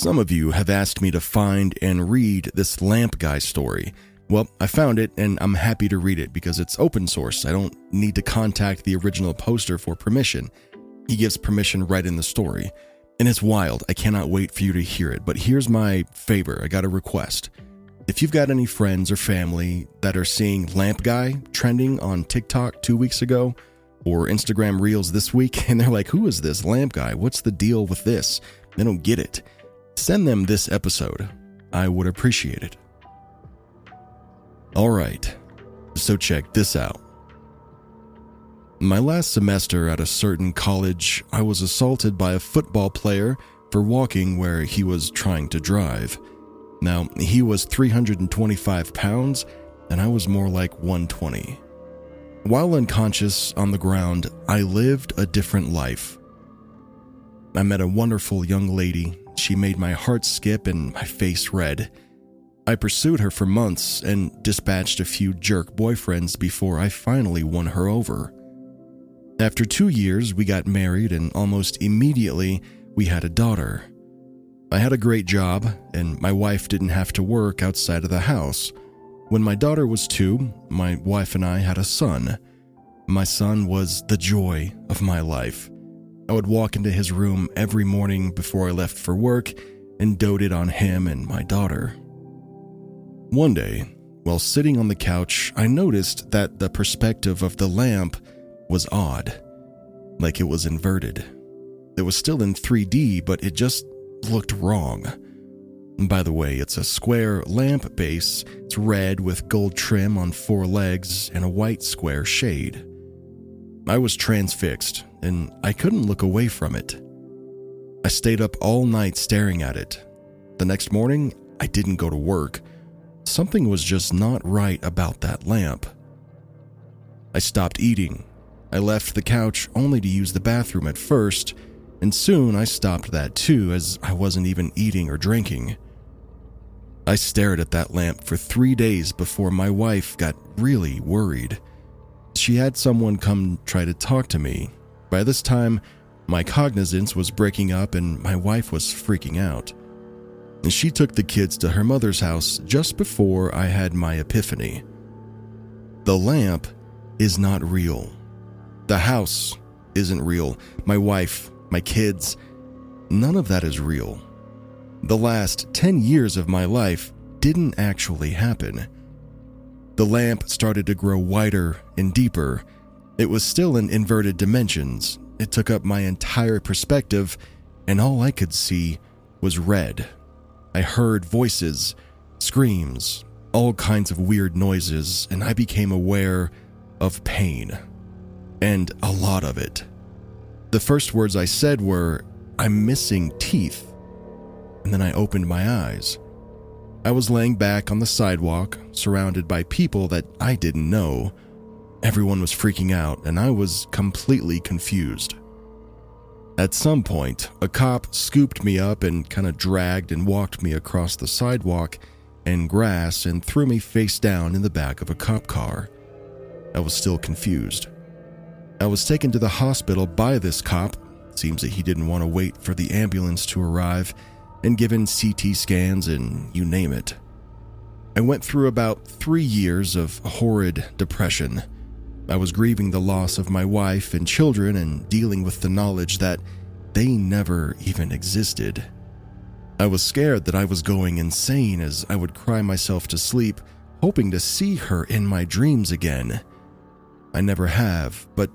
Some of you have asked me to find and read this lamp guy story. Well, I found it and I'm happy to read it because it's open source. I don't need to contact the original poster for permission. He gives permission right in the story. And it's wild. I cannot wait for you to hear it. But here's my favor I got a request. If you've got any friends or family that are seeing Lamp Guy trending on TikTok two weeks ago or Instagram Reels this week, and they're like, who is this Lamp Guy? What's the deal with this? They don't get it. Send them this episode. I would appreciate it. All right, so check this out. My last semester at a certain college, I was assaulted by a football player for walking where he was trying to drive. Now, he was 325 pounds, and I was more like 120. While unconscious on the ground, I lived a different life. I met a wonderful young lady. She made my heart skip and my face red. I pursued her for months and dispatched a few jerk boyfriends before I finally won her over. After two years, we got married, and almost immediately, we had a daughter. I had a great job, and my wife didn't have to work outside of the house. When my daughter was two, my wife and I had a son. My son was the joy of my life. I would walk into his room every morning before I left for work and doted on him and my daughter. One day, while sitting on the couch, I noticed that the perspective of the lamp was odd, like it was inverted. It was still in 3D, but it just looked wrong. By the way, it's a square lamp base. It's red with gold trim on four legs and a white square shade. I was transfixed, and I couldn't look away from it. I stayed up all night staring at it. The next morning, I didn't go to work. Something was just not right about that lamp. I stopped eating. I left the couch only to use the bathroom at first and soon I stopped that too, as I wasn't even eating or drinking. I stared at that lamp for three days before my wife got really worried. She had someone come try to talk to me. By this time, my cognizance was breaking up and my wife was freaking out. She took the kids to her mother's house just before I had my epiphany. The lamp is not real. The house isn't real. My wife my kids, none of that is real. The last 10 years of my life didn't actually happen. The lamp started to grow wider and deeper. It was still in inverted dimensions. It took up my entire perspective, and all I could see was red. I heard voices, screams, all kinds of weird noises, and I became aware of pain. And a lot of it. The first words I said were, I'm missing teeth. And then I opened my eyes. I was laying back on the sidewalk, surrounded by people that I didn't know. Everyone was freaking out, and I was completely confused. At some point, a cop scooped me up and kind of dragged and walked me across the sidewalk and grass and threw me face down in the back of a cop car. I was still confused. I was taken to the hospital by this cop. Seems that he didn't want to wait for the ambulance to arrive, and given CT scans and you name it. I went through about three years of horrid depression. I was grieving the loss of my wife and children and dealing with the knowledge that they never even existed. I was scared that I was going insane as I would cry myself to sleep, hoping to see her in my dreams again. I never have, but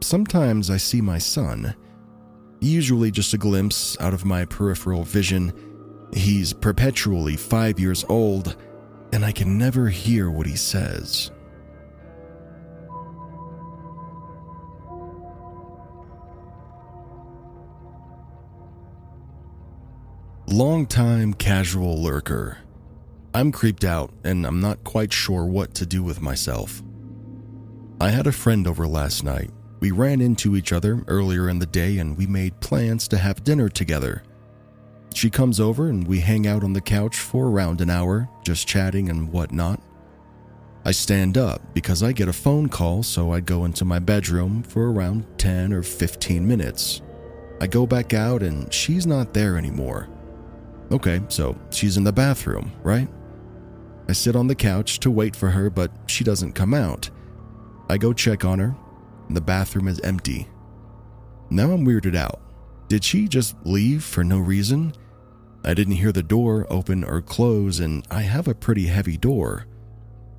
sometimes I see my son. Usually just a glimpse out of my peripheral vision. He's perpetually five years old, and I can never hear what he says. Long-time casual lurker. I'm creeped out and I'm not quite sure what to do with myself. I had a friend over last night we ran into each other earlier in the day and we made plans to have dinner together. She comes over and we hang out on the couch for around an hour, just chatting and whatnot. I stand up because I get a phone call, so I go into my bedroom for around 10 or 15 minutes. I go back out and she's not there anymore. Okay, so she's in the bathroom, right? I sit on the couch to wait for her, but she doesn't come out. I go check on her, the bathroom is empty. Now I'm weirded out. Did she just leave for no reason? I didn't hear the door open or close, and I have a pretty heavy door.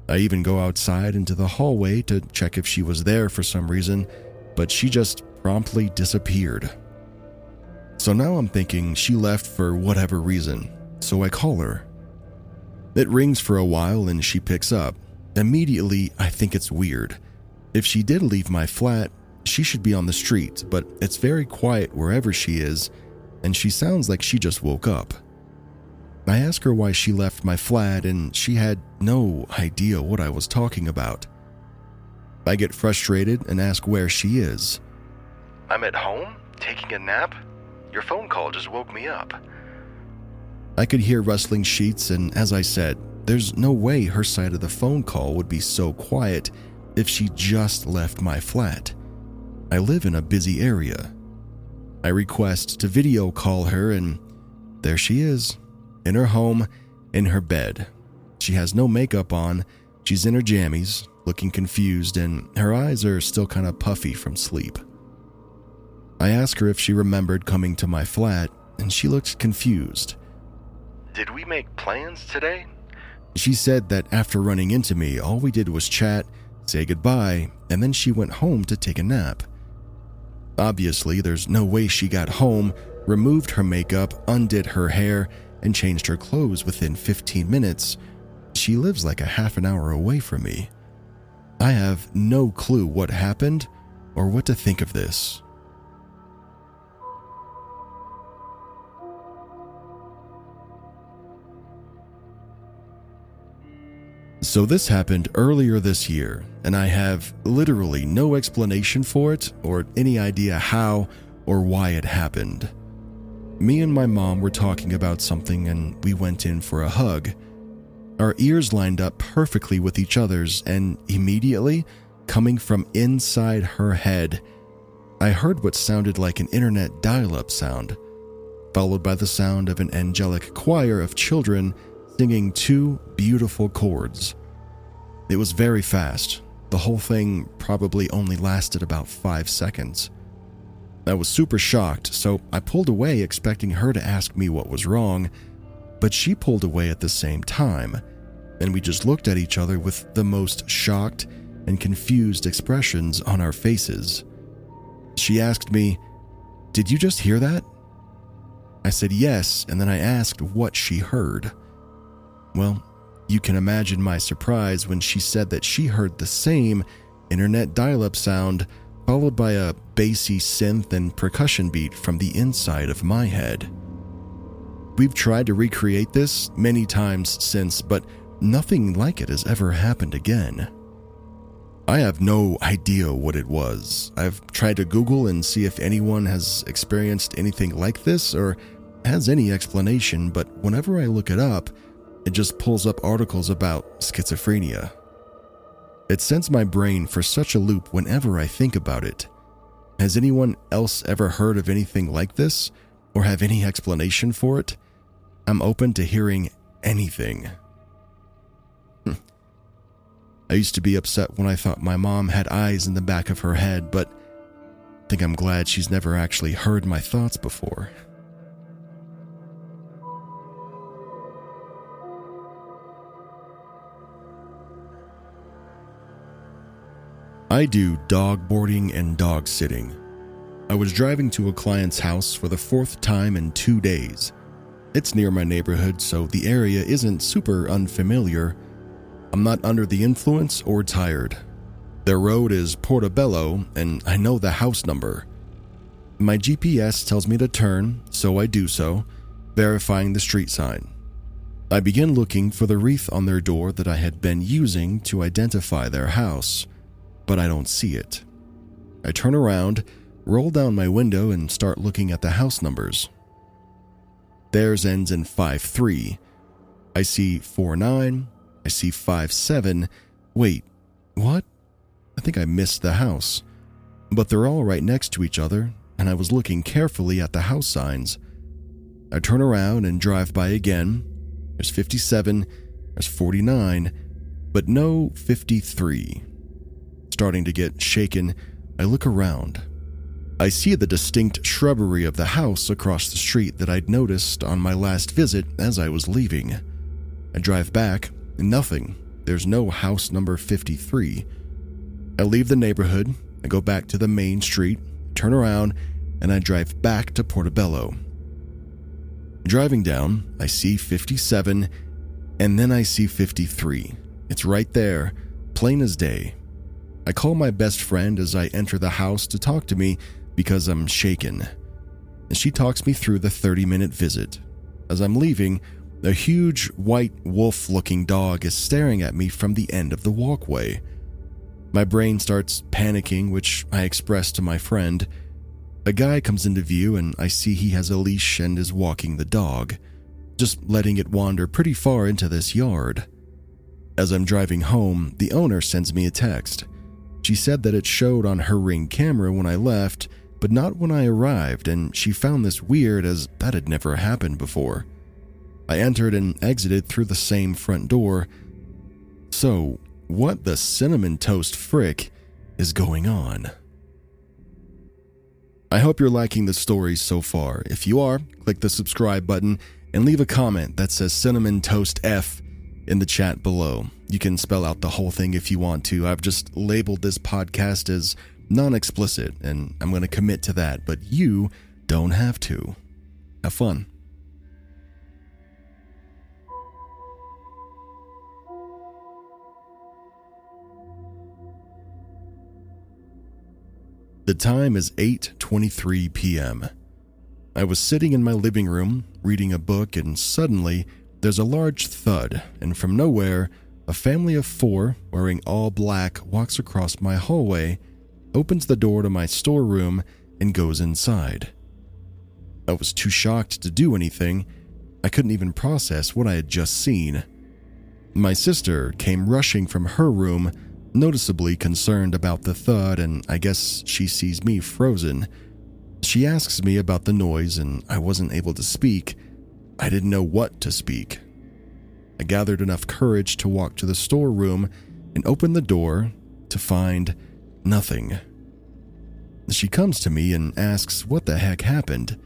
I even go outside into the hallway to check if she was there for some reason, but she just promptly disappeared. So now I'm thinking she left for whatever reason, so I call her. It rings for a while and she picks up. Immediately, I think it's weird. If she did leave my flat, she should be on the street, but it's very quiet wherever she is, and she sounds like she just woke up. I ask her why she left my flat, and she had no idea what I was talking about. I get frustrated and ask where she is. I'm at home, taking a nap. Your phone call just woke me up. I could hear rustling sheets, and as I said, there's no way her side of the phone call would be so quiet if she just left my flat. I live in a busy area. I request to video call her, and there she is, in her home, in her bed. She has no makeup on, she's in her jammies, looking confused, and her eyes are still kind of puffy from sleep. I ask her if she remembered coming to my flat, and she looks confused. Did we make plans today? She said that after running into me, all we did was chat, say goodbye, and then she went home to take a nap. Obviously, there's no way she got home, removed her makeup, undid her hair, and changed her clothes within 15 minutes. She lives like a half an hour away from me. I have no clue what happened or what to think of this. So, this happened earlier this year, and I have literally no explanation for it or any idea how or why it happened. Me and my mom were talking about something, and we went in for a hug. Our ears lined up perfectly with each other's, and immediately, coming from inside her head, I heard what sounded like an internet dial up sound, followed by the sound of an angelic choir of children singing two beautiful chords. It was very fast. The whole thing probably only lasted about five seconds. I was super shocked, so I pulled away expecting her to ask me what was wrong, but she pulled away at the same time, and we just looked at each other with the most shocked and confused expressions on our faces. She asked me, Did you just hear that? I said yes, and then I asked what she heard. Well, you can imagine my surprise when she said that she heard the same internet dial up sound, followed by a bassy synth and percussion beat from the inside of my head. We've tried to recreate this many times since, but nothing like it has ever happened again. I have no idea what it was. I've tried to Google and see if anyone has experienced anything like this or has any explanation, but whenever I look it up, it just pulls up articles about schizophrenia. It sends my brain for such a loop whenever I think about it. Has anyone else ever heard of anything like this or have any explanation for it? I'm open to hearing anything. Hmm. I used to be upset when I thought my mom had eyes in the back of her head, but I think I'm glad she's never actually heard my thoughts before. I do dog boarding and dog sitting. I was driving to a client's house for the fourth time in two days. It's near my neighborhood, so the area isn't super unfamiliar. I'm not under the influence or tired. Their road is Portobello, and I know the house number. My GPS tells me to turn, so I do so, verifying the street sign. I begin looking for the wreath on their door that I had been using to identify their house but I don't see it. I turn around, roll down my window, and start looking at the house numbers. Theirs ends in 5 3. I see 4 9. I see 5 7. Wait, what? I think I missed the house. But they're all right next to each other, and I was looking carefully at the house signs. I turn around and drive by again. There's 57, there's 49, but no 53. Starting to get shaken, I look around. I see the distinct shrubbery of the house across the street that I'd noticed on my last visit as I was leaving. I drive back, nothing. There's no house number 53. I leave the neighborhood, I go back to the main street, turn around, and I drive back to Portobello. Driving down, I see 57, and then I see 53. It's right there, plain as day. I call my best friend as I enter the house to talk to me because I'm shaken. And she talks me through the 30 minute visit. As I'm leaving, a huge white wolf looking dog is staring at me from the end of the walkway. My brain starts panicking, which I express to my friend. A guy comes into view, and I see he has a leash and is walking the dog, just letting it wander pretty far into this yard. As I'm driving home, the owner sends me a text. She said that it showed on her ring camera when I left, but not when I arrived, and she found this weird as that had never happened before. I entered and exited through the same front door. So, what the cinnamon toast frick is going on? I hope you're liking the story so far. If you are, click the subscribe button and leave a comment that says Cinnamon Toast F in the chat below. You can spell out the whole thing if you want to. I've just labeled this podcast as non explicit, and I'm going to commit to that, but you don't have to. Have fun. The time is 8:23 p.m. I was sitting in my living room reading a book and suddenly there's a large thud and from nowhere a family of 4 wearing all black walks across my hallway, opens the door to my storeroom and goes inside. I was too shocked to do anything. I couldn't even process what I had just seen. My sister came rushing from her room noticeably concerned about the thud, and I guess she sees me frozen. She asks me about the noise, and I wasn't able to speak. I didn't know what to speak. I gathered enough courage to walk to the storeroom and open the door to find nothing. She comes to me and asks what the heck happened.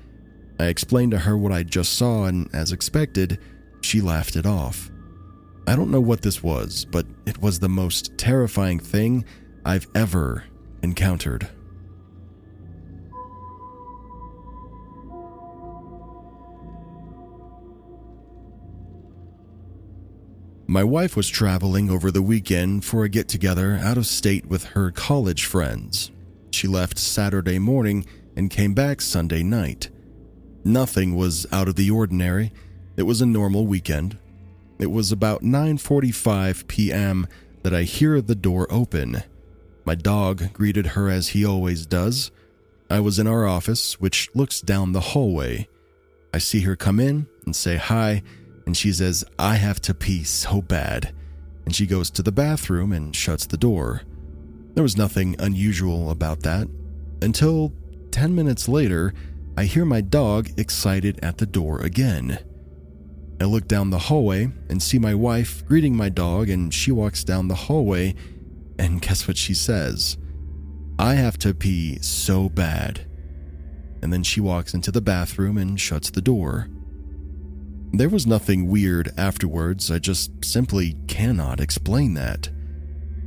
I explained to her what I just saw, and as expected, she laughed it off. I don't know what this was, but it was the most terrifying thing I've ever encountered. My wife was traveling over the weekend for a get together out of state with her college friends. She left Saturday morning and came back Sunday night. Nothing was out of the ordinary. It was a normal weekend. It was about 9:45 p.m. that I hear the door open. My dog greeted her as he always does. I was in our office, which looks down the hallway. I see her come in and say hi, and she says, I have to pee so bad. And she goes to the bathroom and shuts the door. There was nothing unusual about that until 10 minutes later, I hear my dog excited at the door again. I look down the hallway and see my wife greeting my dog, and she walks down the hallway, and guess what she says? I have to pee so bad. And then she walks into the bathroom and shuts the door. There was nothing weird afterwards, I just simply cannot explain that.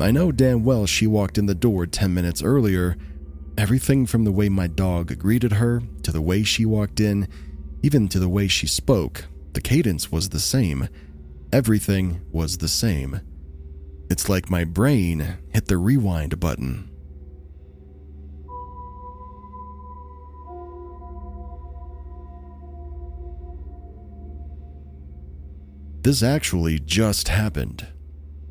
I know damn well she walked in the door 10 minutes earlier. Everything from the way my dog greeted her, to the way she walked in, even to the way she spoke, the cadence was the same. Everything was the same. It's like my brain hit the rewind button. This actually just happened.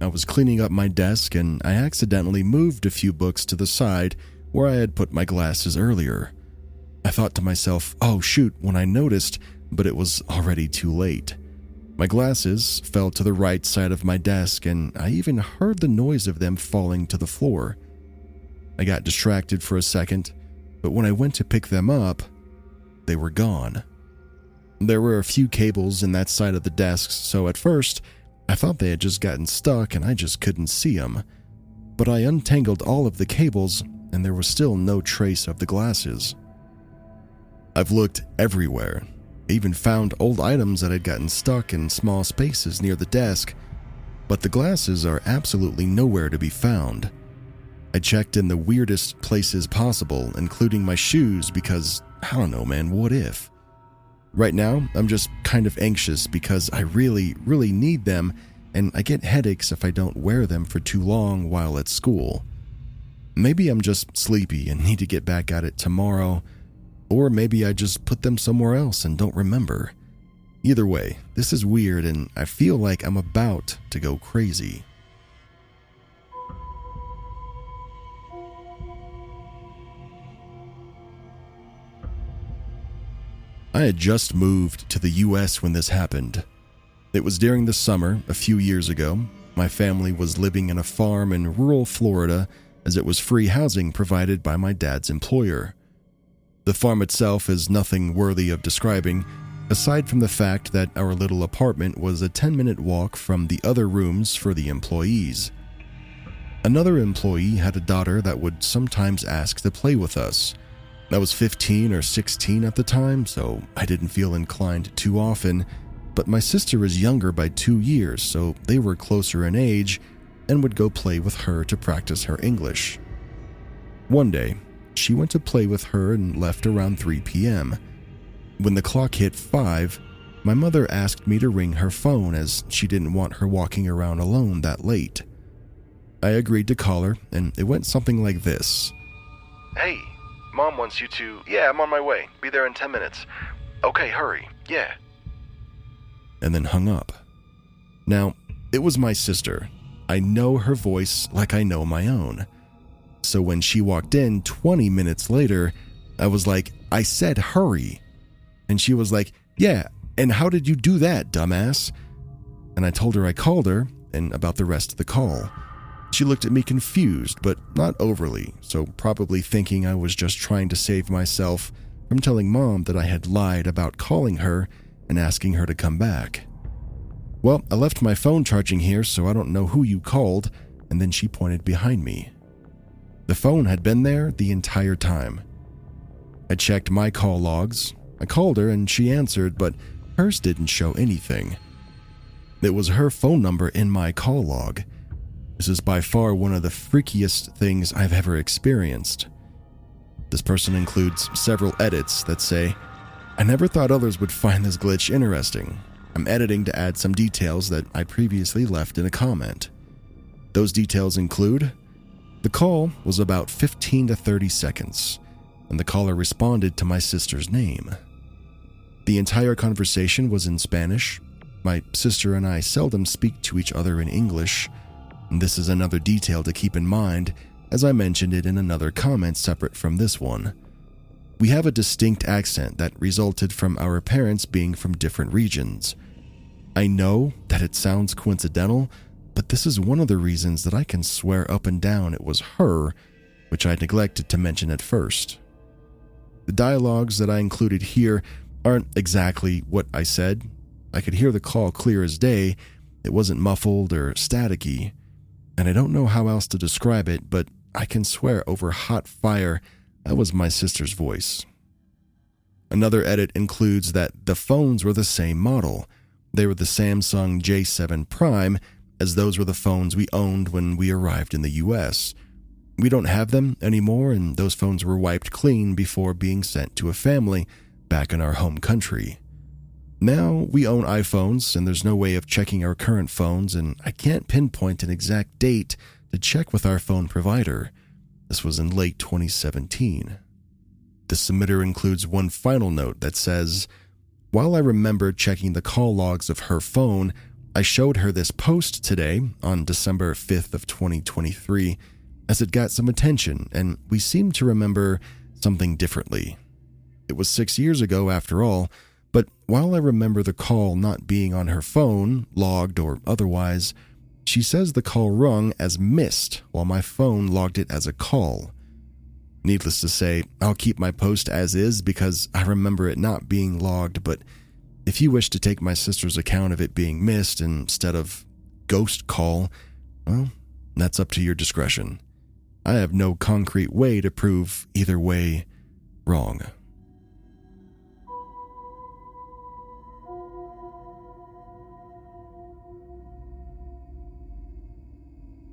I was cleaning up my desk and I accidentally moved a few books to the side where I had put my glasses earlier. I thought to myself, oh shoot, when I noticed, but it was already too late. My glasses fell to the right side of my desk, and I even heard the noise of them falling to the floor. I got distracted for a second, but when I went to pick them up, they were gone. There were a few cables in that side of the desk, so at first, I thought they had just gotten stuck and I just couldn't see them. But I untangled all of the cables and there was still no trace of the glasses. I've looked everywhere, even found old items that had gotten stuck in small spaces near the desk, but the glasses are absolutely nowhere to be found. I checked in the weirdest places possible, including my shoes, because I don't know, man, what if? Right now, I'm just kind of anxious because I really, really need them, and I get headaches if I don't wear them for too long while at school. Maybe I'm just sleepy and need to get back at it tomorrow, or maybe I just put them somewhere else and don't remember. Either way, this is weird and I feel like I'm about to go crazy. I had just moved to the US when this happened. It was during the summer, a few years ago. My family was living in a farm in rural Florida as it was free housing provided by my dad's employer. The farm itself is nothing worthy of describing, aside from the fact that our little apartment was a 10 minute walk from the other rooms for the employees. Another employee had a daughter that would sometimes ask to play with us. I was 15 or 16 at the time, so I didn't feel inclined too often, but my sister is younger by two years, so they were closer in age and would go play with her to practice her English. One day, she went to play with her and left around 3 p.m. When the clock hit 5, my mother asked me to ring her phone as she didn't want her walking around alone that late. I agreed to call her, and it went something like this Hey, Mom wants you to. Yeah, I'm on my way. Be there in 10 minutes. Okay, hurry. Yeah. And then hung up. Now, it was my sister. I know her voice like I know my own. So when she walked in 20 minutes later, I was like, I said hurry. And she was like, Yeah, and how did you do that, dumbass? And I told her I called her and about the rest of the call. She looked at me confused, but not overly, so probably thinking I was just trying to save myself from telling mom that I had lied about calling her and asking her to come back. Well, I left my phone charging here, so I don't know who you called, and then she pointed behind me. The phone had been there the entire time. I checked my call logs. I called her and she answered, but hers didn't show anything. It was her phone number in my call log, this is by far one of the freakiest things I've ever experienced. This person includes several edits that say, I never thought others would find this glitch interesting. I'm editing to add some details that I previously left in a comment. Those details include the call was about 15 to 30 seconds, and the caller responded to my sister's name. The entire conversation was in Spanish. My sister and I seldom speak to each other in English, this is another detail to keep in mind, as I mentioned it in another comment separate from this one. We have a distinct accent that resulted from our parents being from different regions. I know that it sounds coincidental, but this is one of the reasons that I can swear up and down it was her, which I neglected to mention at first. The dialogues that I included here aren't exactly what I said. I could hear the call clear as day. It wasn't muffled or staticky and I don't know how else to describe it, but I can swear over hot fire that was my sister's voice. Another edit includes that the phones were the same model. They were the Samsung J7 Prime, as those were the phones we owned when we arrived in the US. We don't have them anymore, and those phones were wiped clean before being sent to a family back in our home country. Now we own iPhones, and there's no way of checking our current phones, and I can't pinpoint an exact date to check with our phone provider. This was in late 2017. The submitter includes one final note that says, While I remember checking the call logs of her phone, I showed her this post today on December 5th of 2023 as it got some attention and we seem to remember something differently. It was 6 years ago after all, but while I remember the call not being on her phone, logged or otherwise, she says the call rung as missed while my phone logged it as a call. Needless to say, I'll keep my post as is because I remember it not being logged, but If you wish to take my sister's account of it being missed instead of ghost call, well, that's up to your discretion. I have no concrete way to prove either way wrong.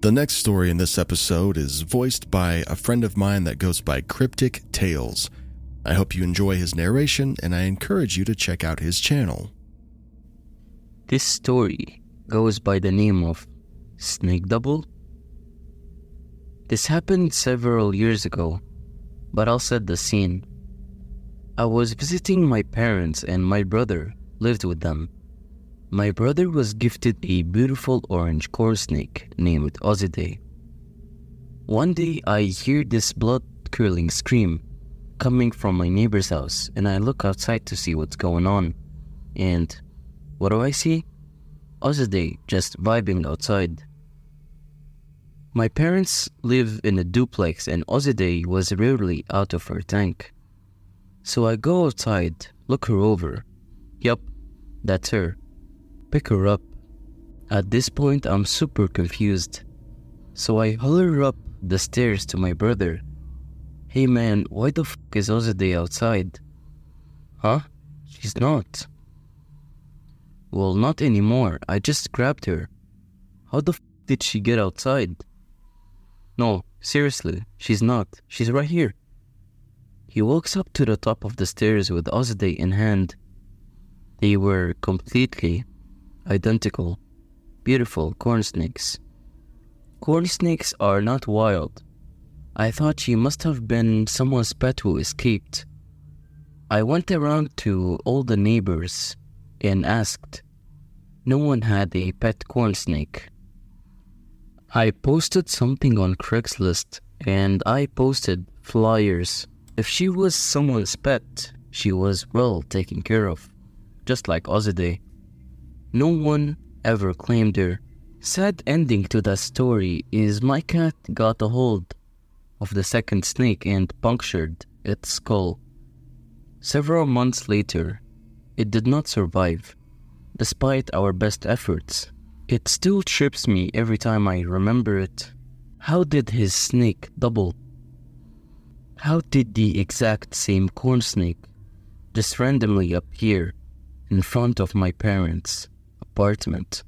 The next story in this episode is voiced by a friend of mine that goes by Cryptic Tales. I hope you enjoy his narration and I encourage you to check out his channel. This story goes by the name of Snake Double. This happened several years ago, but I'll set the scene. I was visiting my parents and my brother lived with them. My brother was gifted a beautiful orange corn snake named Ozide. One day I hear this blood curdling scream coming from my neighbor's house and I look outside to see what's going on. And what do I see? Ozide just vibing outside. My parents live in a duplex and Ozide was rarely out of her tank. So I go outside, look her over. Yup, that's her pick her up. At this point, I'm super confused. So I holler up the stairs to my brother. Hey man, why the fuck is Ozade outside? Huh? She's not. Well, not anymore. I just grabbed her. How the fuck did she get outside? No, seriously, she's not. She's right here. He walks up to the top of the stairs with Ozade in hand. They were completely identical, beautiful corn snakes. Corn snakes are not wild. I thought she must have been someone's pet who escaped. I went around to all the neighbors and asked. No one had a pet corn snake. I posted something on Craigslist and I posted flyers. If she was someone's pet, she was well taken care of, just like Ozide. No one ever claimed her. Sad ending to that story is my cat got a hold of the second snake and punctured its skull. Several months later, it did not survive, despite our best efforts. It still trips me every time I remember it. How did his snake double? How did the exact same corn snake just randomly appear in front of my parents? Apartment.